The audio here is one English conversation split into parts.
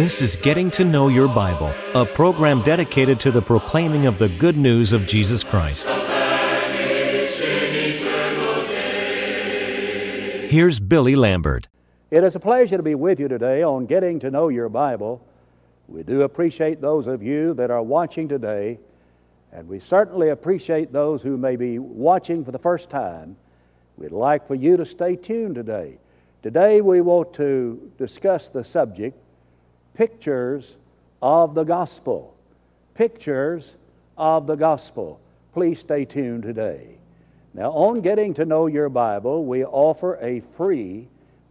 This is Getting to Know Your Bible, a program dedicated to the proclaiming of the good news of Jesus Christ. Here's Billy Lambert. It is a pleasure to be with you today on Getting to Know Your Bible. We do appreciate those of you that are watching today, and we certainly appreciate those who may be watching for the first time. We'd like for you to stay tuned today. Today we want to discuss the subject pictures of the gospel. Pictures of the gospel. Please stay tuned today. Now, on getting to know your Bible, we offer a free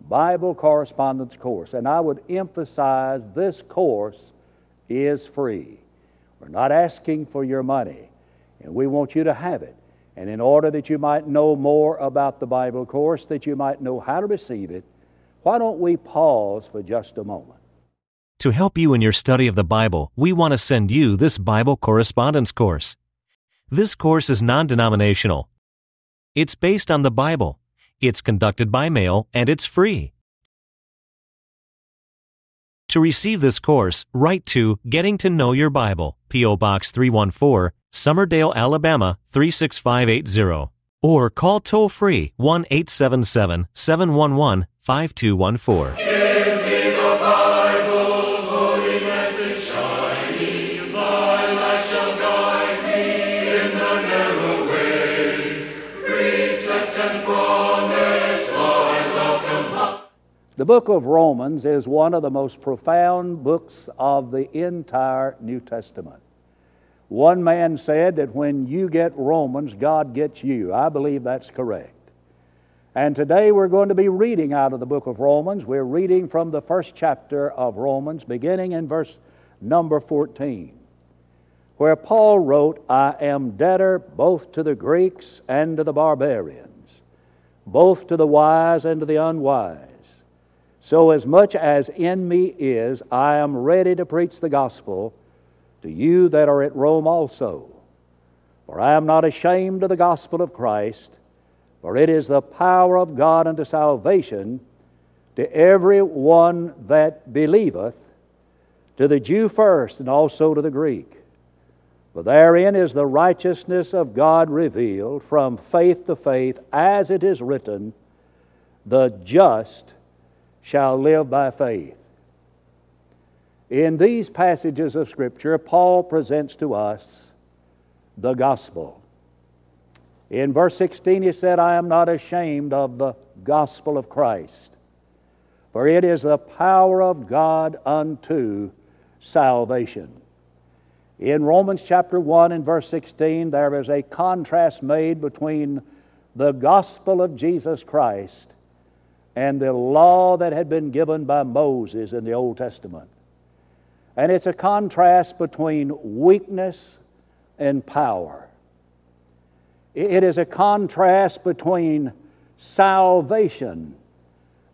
Bible correspondence course, and I would emphasize this course is free. We're not asking for your money, and we want you to have it. And in order that you might know more about the Bible course, that you might know how to receive it, why don't we pause for just a moment? To help you in your study of the Bible, we want to send you this Bible correspondence course. This course is non denominational. It's based on the Bible. It's conducted by mail and it's free. To receive this course, write to Getting to Know Your Bible, P.O. Box 314, Summerdale, Alabama 36580, or call toll free 1 877 711 5214. The book of Romans is one of the most profound books of the entire New Testament. One man said that when you get Romans, God gets you. I believe that's correct. And today we're going to be reading out of the book of Romans. We're reading from the first chapter of Romans, beginning in verse number 14, where Paul wrote, I am debtor both to the Greeks and to the barbarians, both to the wise and to the unwise. So, as much as in me is, I am ready to preach the gospel to you that are at Rome also. For I am not ashamed of the gospel of Christ, for it is the power of God unto salvation to every one that believeth, to the Jew first, and also to the Greek. For therein is the righteousness of God revealed from faith to faith, as it is written, the just shall live by faith. In these passages of Scripture, Paul presents to us the gospel. In verse 16, he said, I am not ashamed of the gospel of Christ, for it is the power of God unto salvation. In Romans chapter 1 and verse 16, there is a contrast made between the gospel of Jesus Christ and the law that had been given by Moses in the Old Testament. And it's a contrast between weakness and power. It is a contrast between salvation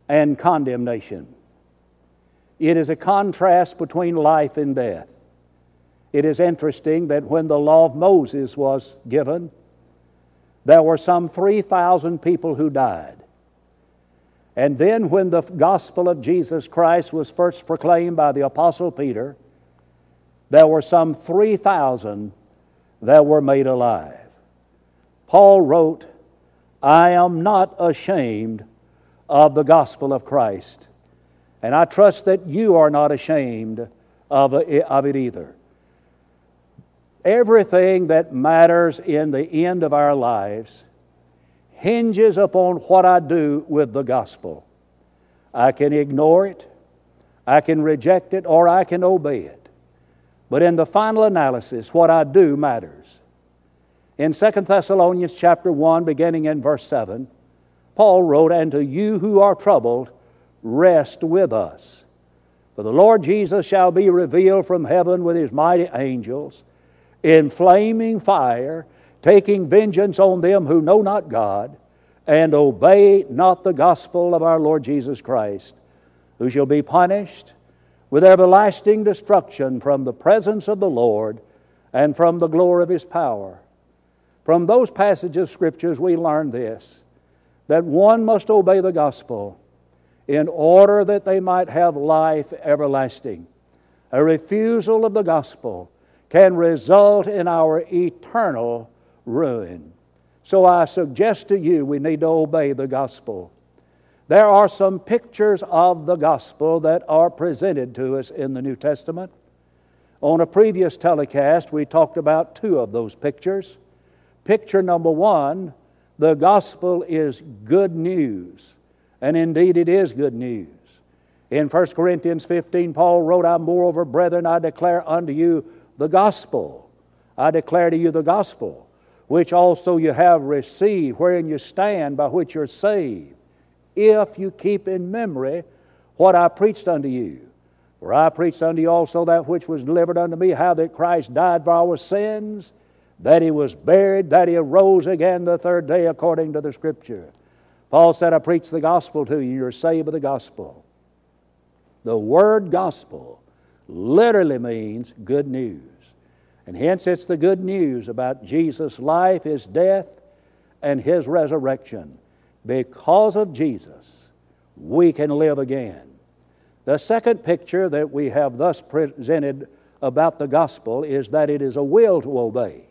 and condemnation. It is a contrast between life and death. It is interesting that when the law of Moses was given, there were some 3,000 people who died. And then, when the gospel of Jesus Christ was first proclaimed by the Apostle Peter, there were some 3,000 that were made alive. Paul wrote, I am not ashamed of the gospel of Christ. And I trust that you are not ashamed of it either. Everything that matters in the end of our lives hinges upon what I do with the gospel. I can ignore it, I can reject it, or I can obey it. But in the final analysis, what I do matters. In 2 Thessalonians chapter 1, beginning in verse 7, Paul wrote, And to you who are troubled, rest with us. For the Lord Jesus shall be revealed from heaven with his mighty angels in flaming fire taking vengeance on them who know not God and obey not the gospel of our Lord Jesus Christ, who shall be punished with everlasting destruction from the presence of the Lord and from the glory of his power. From those passages of scriptures, we learn this that one must obey the gospel in order that they might have life everlasting. A refusal of the gospel can result in our eternal ruin. So I suggest to you we need to obey the gospel. There are some pictures of the gospel that are presented to us in the New Testament. On a previous telecast, we talked about two of those pictures. Picture number one the gospel is good news, and indeed it is good news. In 1 Corinthians 15, Paul wrote, I moreover, brethren, I declare unto you the gospel. I declare to you the gospel, which also you have received, wherein you stand, by which you're saved, if you keep in memory what I preached unto you. For I preached unto you also that which was delivered unto me, how that Christ died for our sins that he was buried, that he arose again the third day according to the Scripture. Paul said, I preach the gospel to you, you're saved by the gospel. The word gospel literally means good news. And hence it's the good news about Jesus' life, his death, and his resurrection. Because of Jesus, we can live again. The second picture that we have thus presented about the gospel is that it is a will to obey.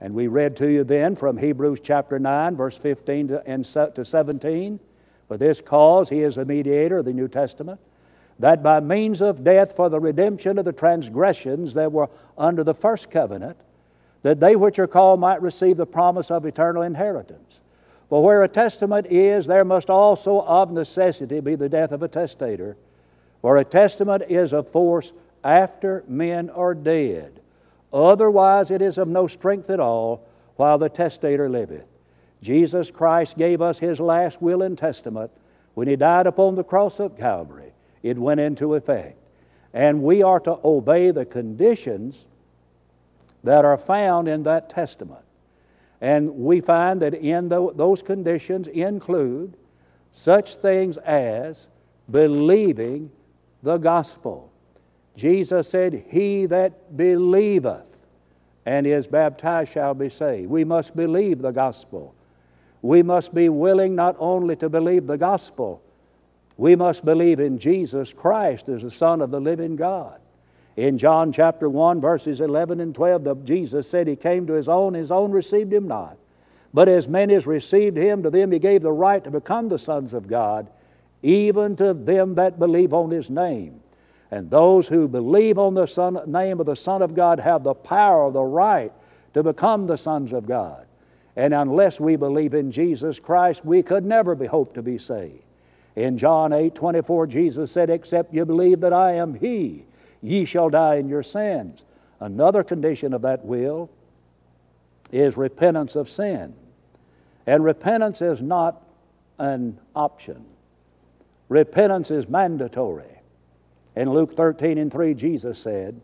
And we read to you then from Hebrews chapter 9, verse 15 to, 17. For this cause he is a mediator of the New Testament, that by means of death for the redemption of the transgressions that were under the first covenant, that they which are called might receive the promise of eternal inheritance. For where a testament is, there must also of necessity be the death of a testator. For a testament is of force after men are dead Otherwise, it is of no strength at all while the testator liveth. Jesus Christ gave us his last will and testament when he died upon the cross of Calvary. It went into effect. And we are to obey the conditions that are found in that testament. And we find that in those conditions include such things as believing the gospel. Jesus said, He that believeth and is baptized shall be saved. We must believe the gospel. We must be willing not only to believe the gospel, we must believe in Jesus Christ as the Son of the living God. In John chapter 1, verses 11 and 12, the, Jesus said, He came to His own, His own received Him not. But as many as received Him, to them He gave the right to become the sons of God, even to them that believe on His name and those who believe on the son, name of the Son of God have the power, the right to become the sons of God. And unless we believe in Jesus Christ, we could never be hoped to be saved. In John 8 24, Jesus said, Except you believe that I am He, ye shall die in your sins. Another condition of that will is repentance of sin. And repentance is not an option, repentance is mandatory. In Luke 13 and 3, Jesus said,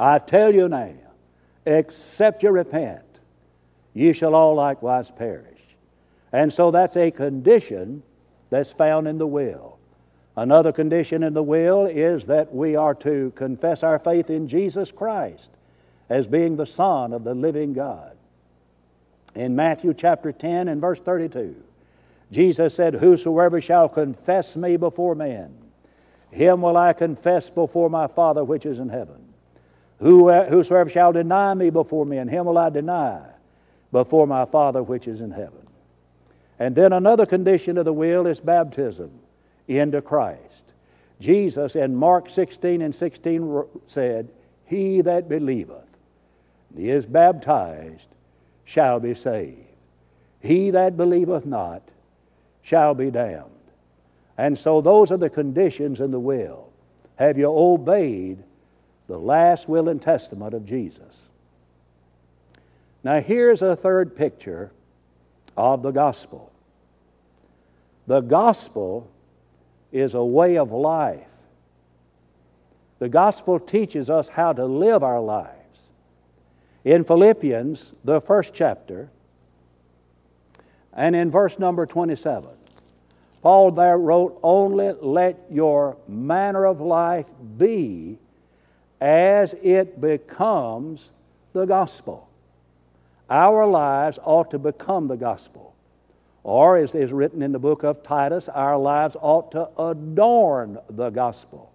I tell you now, except you repent, ye shall all likewise perish. And so that's a condition that's found in the will. Another condition in the will is that we are to confess our faith in Jesus Christ as being the Son of the living God. In Matthew chapter 10 and verse 32, Jesus said, Whosoever shall confess me before men, him will I confess before my Father which is in heaven. Whosoever shall deny me before men, him will I deny before my Father which is in heaven. And then another condition of the will is baptism into Christ. Jesus in Mark 16 and 16 said, He that believeth and is baptized shall be saved. He that believeth not shall be damned. And so those are the conditions in the will. Have you obeyed the last will and testament of Jesus? Now, here's a third picture of the gospel. The gospel is a way of life. The gospel teaches us how to live our lives. In Philippians, the first chapter, and in verse number 27, Paul there wrote, Only let your manner of life be as it becomes the gospel. Our lives ought to become the gospel. Or, as is written in the book of Titus, our lives ought to adorn the gospel.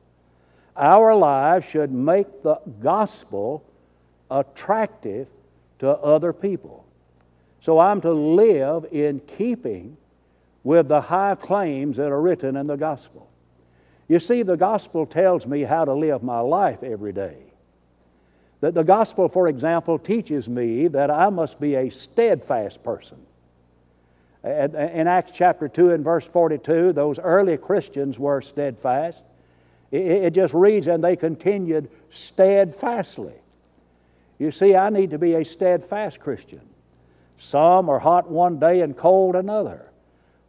Our lives should make the gospel attractive to other people. So I'm to live in keeping with the high claims that are written in the gospel. You see, the gospel tells me how to live my life every day. That the gospel, for example, teaches me that I must be a steadfast person. In Acts chapter 2 and verse 42, those early Christians were steadfast. It just reads, and they continued steadfastly. You see, I need to be a steadfast Christian. Some are hot one day and cold another.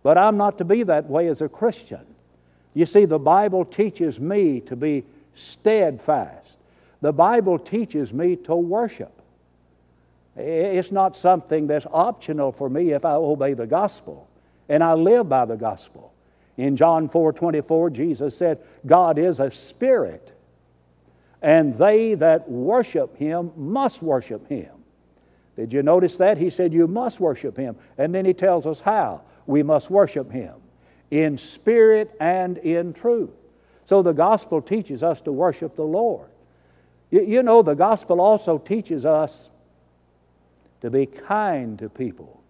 But I'm not to be that way as a Christian. You see, the Bible teaches me to be steadfast. The Bible teaches me to worship. It's not something that's optional for me if I obey the gospel and I live by the gospel. In John 4 24, Jesus said, God is a spirit, and they that worship him must worship him. Did you notice that? He said, You must worship him. And then he tells us how we must worship him in spirit and in truth. So the gospel teaches us to worship the Lord. You, you know, the gospel also teaches us to be kind to people.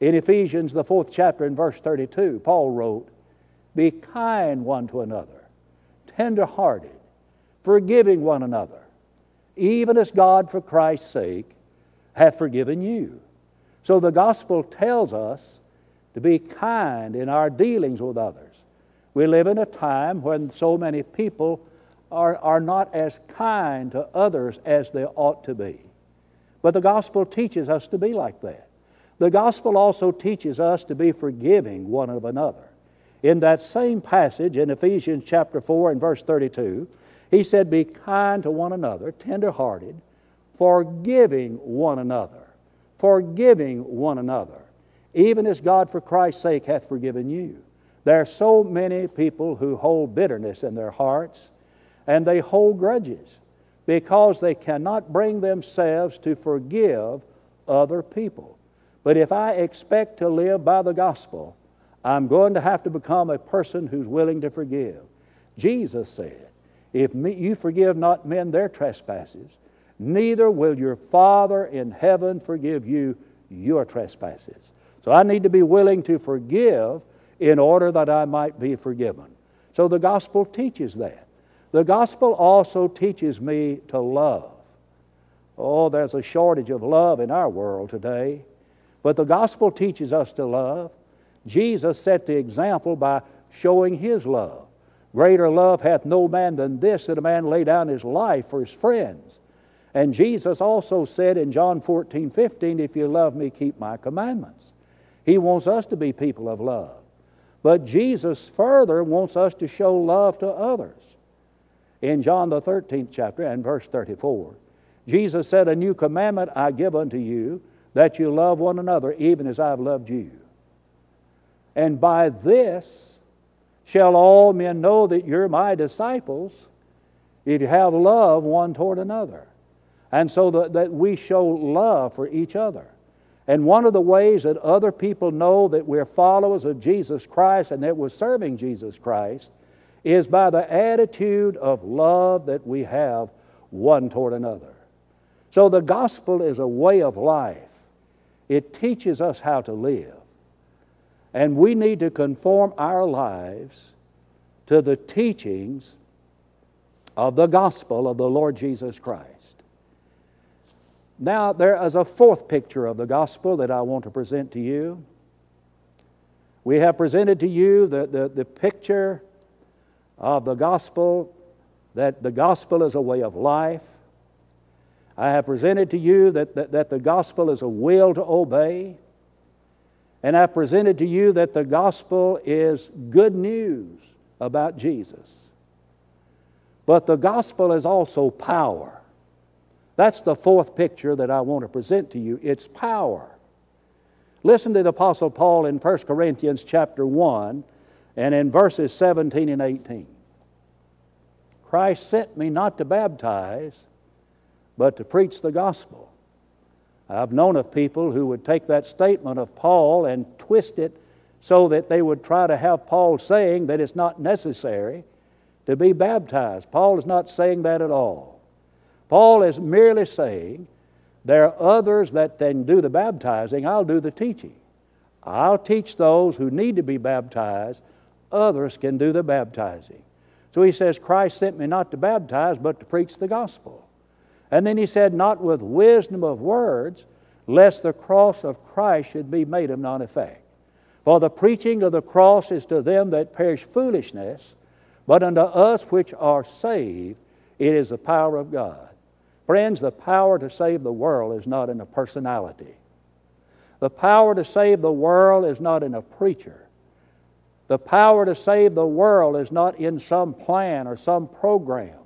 In Ephesians, the fourth chapter, in verse 32, Paul wrote, Be kind one to another, tender hearted, forgiving one another, even as God, for Christ's sake, hath forgiven you. So the gospel tells us to be kind in our dealings with others. We live in a time when so many people are, are not as kind to others as they ought to be. But the gospel teaches us to be like that. The gospel also teaches us to be forgiving one of another. In that same passage in Ephesians chapter 4 and verse 32, he said, Be kind to one another, tenderhearted, forgiving one another. Forgiving one another even as God for Christ's sake hath forgiven you. There are so many people who hold bitterness in their hearts and they hold grudges because they cannot bring themselves to forgive other people. But if I expect to live by the gospel, I'm going to have to become a person who's willing to forgive. Jesus said, If me, you forgive not men their trespasses, neither will your Father in heaven forgive you your trespasses. So I need to be willing to forgive in order that I might be forgiven. So the gospel teaches that. The gospel also teaches me to love. Oh, there's a shortage of love in our world today. But the gospel teaches us to love. Jesus set the example by showing his love. Greater love hath no man than this, that a man lay down his life for his friends. And Jesus also said in John 14, 15, If you love me, keep my commandments. He wants us to be people of love. But Jesus further wants us to show love to others. In John the 13th chapter and verse 34, Jesus said, A new commandment I give unto you, that you love one another even as I've loved you. And by this shall all men know that you're my disciples, if you have love one toward another. And so that, that we show love for each other. And one of the ways that other people know that we're followers of Jesus Christ and that we're serving Jesus Christ is by the attitude of love that we have one toward another. So the gospel is a way of life, it teaches us how to live. And we need to conform our lives to the teachings of the gospel of the Lord Jesus Christ. Now, there is a fourth picture of the gospel that I want to present to you. We have presented to you the, the, the picture of the gospel, that the gospel is a way of life. I have presented to you that, that, that the gospel is a will to obey. And I've presented to you that the gospel is good news about Jesus. But the gospel is also power. That's the fourth picture that I want to present to you. It's power. Listen to the Apostle Paul in 1 Corinthians chapter 1 and in verses 17 and 18. Christ sent me not to baptize, but to preach the gospel. I've known of people who would take that statement of Paul and twist it so that they would try to have Paul saying that it's not necessary to be baptized. Paul is not saying that at all. Paul is merely saying there are others that can do the baptizing, I'll do the teaching. I'll teach those who need to be baptized, others can do the baptizing. So he says, Christ sent me not to baptize, but to preach the gospel. And then he said, Not with wisdom of words, lest the cross of Christ should be made of none effect. For the preaching of the cross is to them that perish foolishness, but unto us which are saved, it is the power of God. Friends, the power to save the world is not in a personality. The power to save the world is not in a preacher. The power to save the world is not in some plan or some program.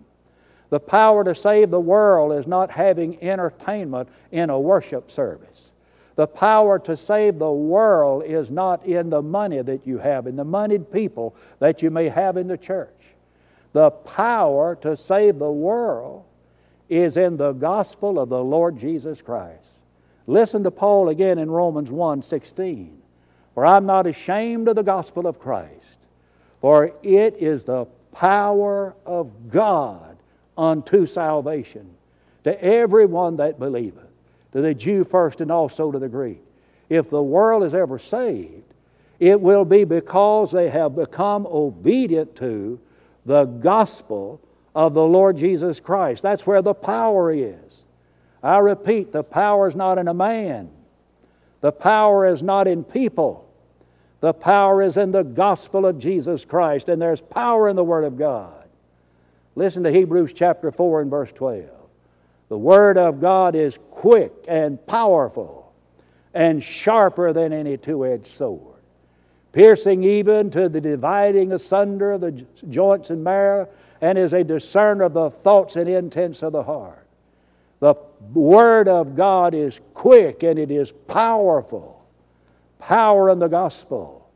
The power to save the world is not having entertainment in a worship service. The power to save the world is not in the money that you have, in the moneyed people that you may have in the church. The power to save the world is in the gospel of the Lord Jesus Christ. Listen to Paul again in Romans 1 16. For I'm not ashamed of the gospel of Christ, for it is the power of God unto salvation to everyone that believeth, to the Jew first and also to the Greek. If the world is ever saved, it will be because they have become obedient to the gospel of the Lord Jesus Christ. That's where the power is. I repeat, the power is not in a man, the power is not in people. The power is in the gospel of Jesus Christ, and there's power in the Word of God. Listen to Hebrews chapter 4 and verse 12. The Word of God is quick and powerful and sharper than any two edged sword, piercing even to the dividing asunder of the joints and marrow, and is a discerner of the thoughts and intents of the heart. The Word of God is quick and it is powerful. Power in the gospel.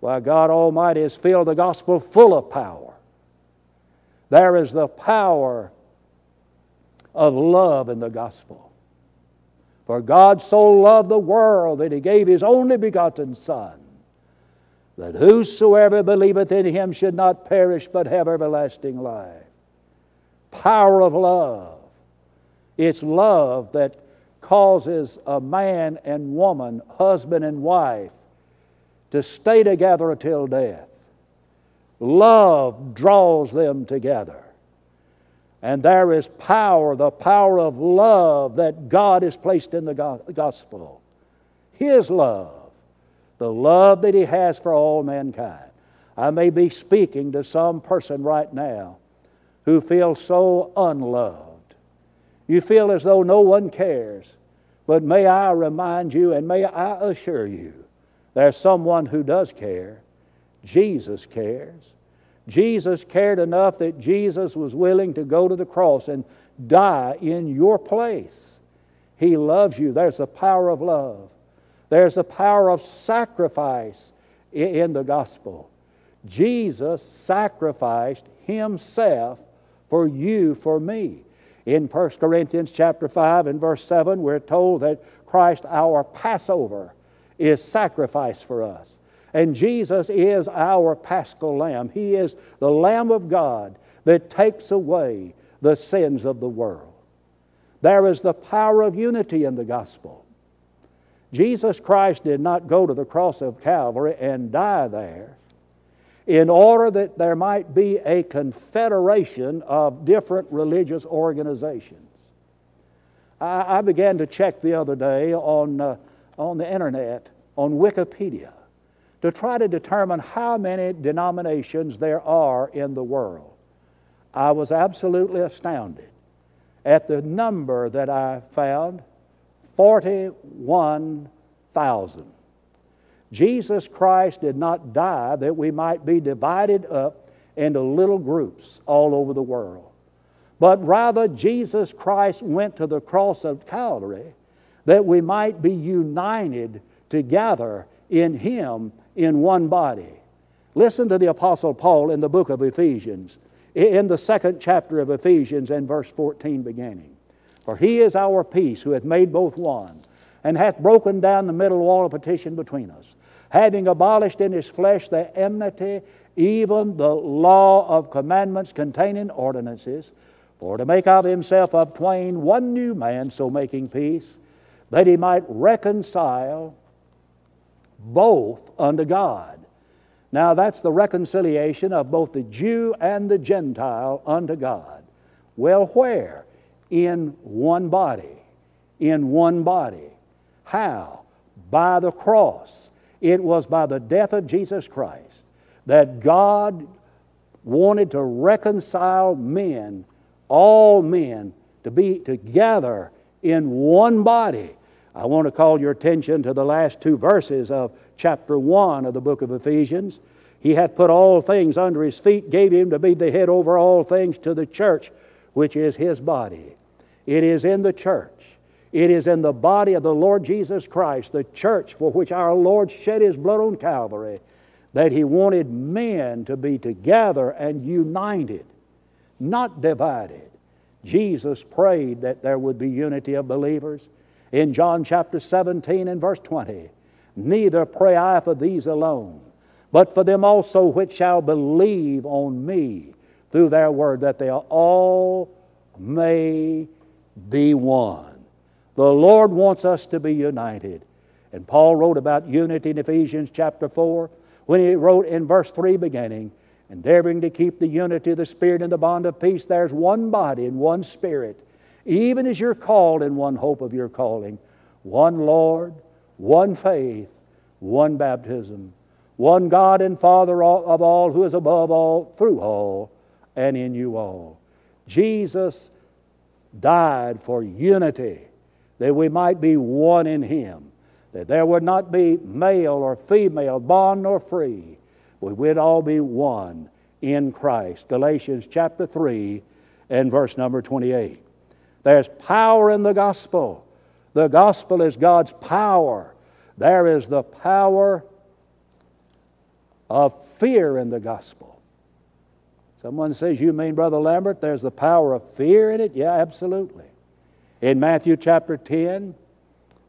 Why, God Almighty has filled the gospel full of power. There is the power of love in the gospel. For God so loved the world that He gave His only begotten Son, that whosoever believeth in Him should not perish but have everlasting life. Power of love. It's love that causes a man and woman, husband and wife, to stay together until death. Love draws them together. And there is power, the power of love that God has placed in the gospel. His love, the love that He has for all mankind. I may be speaking to some person right now who feels so unloved you feel as though no one cares. But may I remind you and may I assure you there's someone who does care. Jesus cares. Jesus cared enough that Jesus was willing to go to the cross and die in your place. He loves you. There's the power of love, there's the power of sacrifice in the gospel. Jesus sacrificed himself for you, for me. In 1 Corinthians chapter 5 and verse 7, we're told that Christ, our Passover, is sacrificed for us. And Jesus is our paschal lamb. He is the Lamb of God that takes away the sins of the world. There is the power of unity in the gospel. Jesus Christ did not go to the cross of Calvary and die there in order that there might be a confederation of different religious organizations. I, I began to check the other day on, uh, on the internet, on Wikipedia, to try to determine how many denominations there are in the world. I was absolutely astounded at the number that I found 41,000. Jesus Christ did not die that we might be divided up into little groups all over the world. But rather, Jesus Christ went to the cross of Calvary that we might be united together in Him in one body. Listen to the Apostle Paul in the book of Ephesians. in the second chapter of Ephesians and verse 14 beginning. For he is our peace, who hath made both one, and hath broken down the middle wall of petition between us, having abolished in his flesh the enmity, even the law of commandments containing ordinances, for to make of himself of twain one new man, so making peace, that he might reconcile both unto God. Now, that's the reconciliation of both the Jew and the Gentile unto God. Well, where? In one body. In one body. How? By the cross. It was by the death of Jesus Christ that God wanted to reconcile men, all men, to be together in one body. I want to call your attention to the last two verses of chapter 1 of the book of Ephesians. He hath put all things under his feet, gave him to be the head over all things to the church, which is his body. It is in the church. It is in the body of the Lord Jesus Christ, the church for which our Lord shed his blood on Calvary, that he wanted men to be together and united, not divided. Jesus prayed that there would be unity of believers. In John chapter 17 and verse 20, neither pray I for these alone, but for them also which shall believe on me through their word, that they all may be one. The Lord wants us to be united. And Paul wrote about unity in Ephesians chapter 4 when he wrote in verse 3 beginning, endeavoring to keep the unity of the Spirit in the bond of peace. There's one body and one Spirit even as you're called in one hope of your calling, one Lord, one faith, one baptism, one God and Father of all, who is above all, through all, and in you all. Jesus died for unity, that we might be one in Him, that there would not be male or female, bond nor free, we would all be one in Christ. Galatians chapter 3 and verse number 28. There's power in the gospel. The gospel is God's power. There is the power of fear in the gospel. Someone says, You mean, Brother Lambert, there's the power of fear in it? Yeah, absolutely. In Matthew chapter 10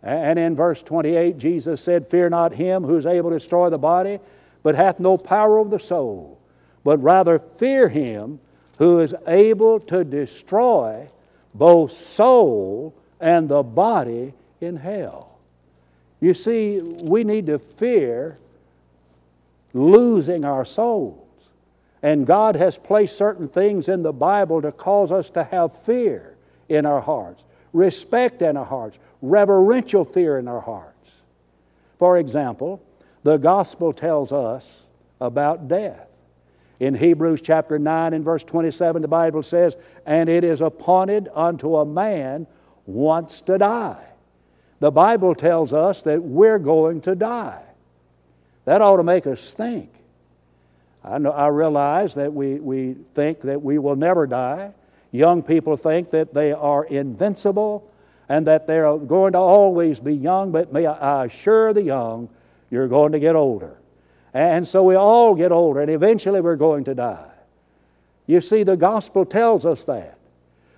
and in verse 28, Jesus said, Fear not him who's able to destroy the body, but hath no power over the soul, but rather fear him who is able to destroy both soul and the body in hell. You see, we need to fear losing our souls. And God has placed certain things in the Bible to cause us to have fear in our hearts, respect in our hearts, reverential fear in our hearts. For example, the gospel tells us about death. In Hebrews chapter 9 and verse 27, the Bible says, And it is appointed unto a man once to die. The Bible tells us that we're going to die. That ought to make us think. I, know, I realize that we, we think that we will never die. Young people think that they are invincible and that they're going to always be young, but may I assure the young, you're going to get older. And so we all get older, and eventually we're going to die. You see, the gospel tells us that.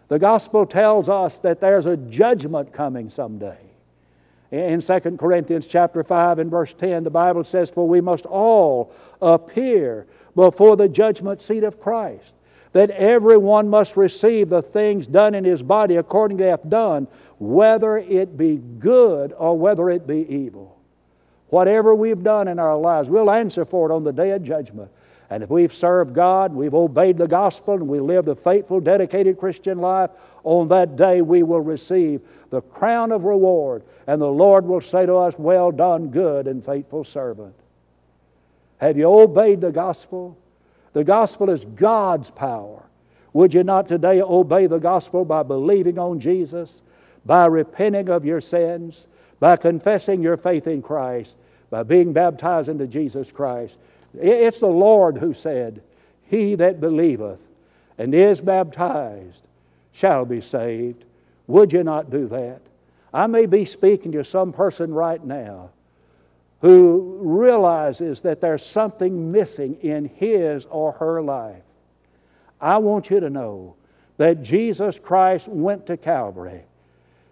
The gospel tells us that there's a judgment coming someday. In 2 Corinthians chapter 5 and verse 10, the Bible says, For we must all appear before the judgment seat of Christ, that everyone must receive the things done in his body according to hath done, whether it be good or whether it be evil. Whatever we've done in our lives, we'll answer for it on the day of judgment. And if we've served God, we've obeyed the gospel, and we lived a faithful, dedicated Christian life, on that day we will receive the crown of reward, and the Lord will say to us, Well done, good and faithful servant. Have you obeyed the gospel? The gospel is God's power. Would you not today obey the gospel by believing on Jesus, by repenting of your sins, by confessing your faith in Christ, by being baptized into Jesus Christ. It's the Lord who said, He that believeth and is baptized shall be saved. Would you not do that? I may be speaking to some person right now who realizes that there's something missing in his or her life. I want you to know that Jesus Christ went to Calvary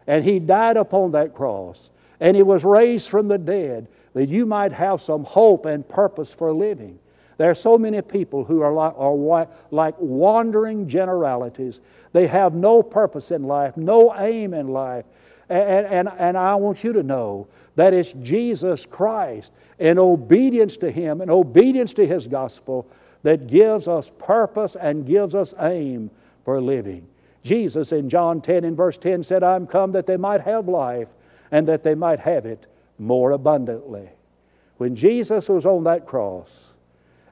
and He died upon that cross and He was raised from the dead that you might have some hope and purpose for living. There are so many people who are like, are like wandering generalities. They have no purpose in life, no aim in life. And, and, and I want you to know that it's Jesus Christ and obedience to Him and obedience to His gospel that gives us purpose and gives us aim for living. Jesus in John 10 and verse 10 said, I'm come that they might have life and that they might have it more abundantly. When Jesus was on that cross,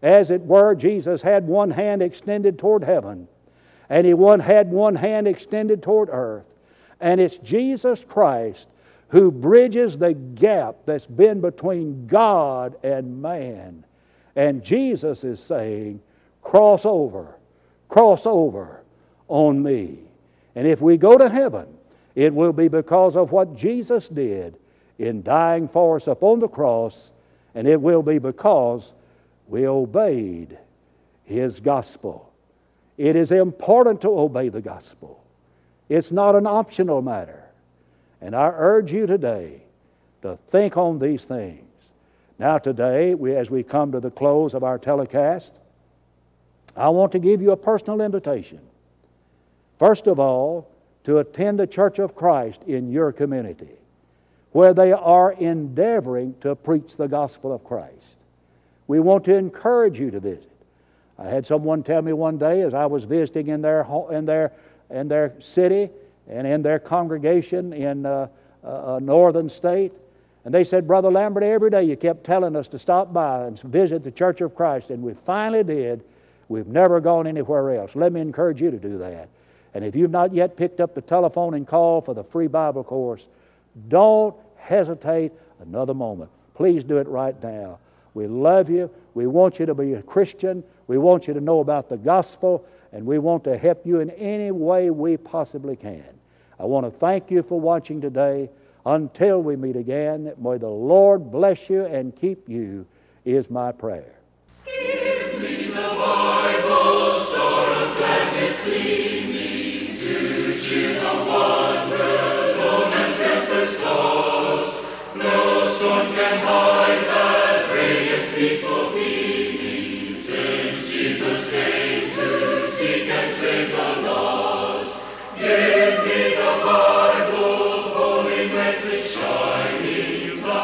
as it were, Jesus had one hand extended toward heaven, and he one, had one hand extended toward earth. And it's Jesus Christ who bridges the gap that's been between God and man. And Jesus is saying, Cross over, cross over on me. And if we go to heaven, it will be because of what Jesus did in dying for us upon the cross, and it will be because we obeyed His gospel. It is important to obey the gospel, it's not an optional matter. And I urge you today to think on these things. Now, today, we, as we come to the close of our telecast, I want to give you a personal invitation. First of all, to attend the Church of Christ in your community, where they are endeavoring to preach the gospel of Christ. We want to encourage you to visit. I had someone tell me one day as I was visiting in their, in their, in their city and in their congregation in a, a northern state, and they said, Brother Lambert, every day you kept telling us to stop by and visit the Church of Christ, and we finally did. We've never gone anywhere else. Let me encourage you to do that. And if you've not yet picked up the telephone and call for the free Bible course, don't hesitate another moment. Please do it right now. We love you. We want you to be a Christian. We want you to know about the gospel, and we want to help you in any way we possibly can. I want to thank you for watching today. Until we meet again, may the Lord bless you and keep you, is my prayer. Give me the Bible, star of gladness,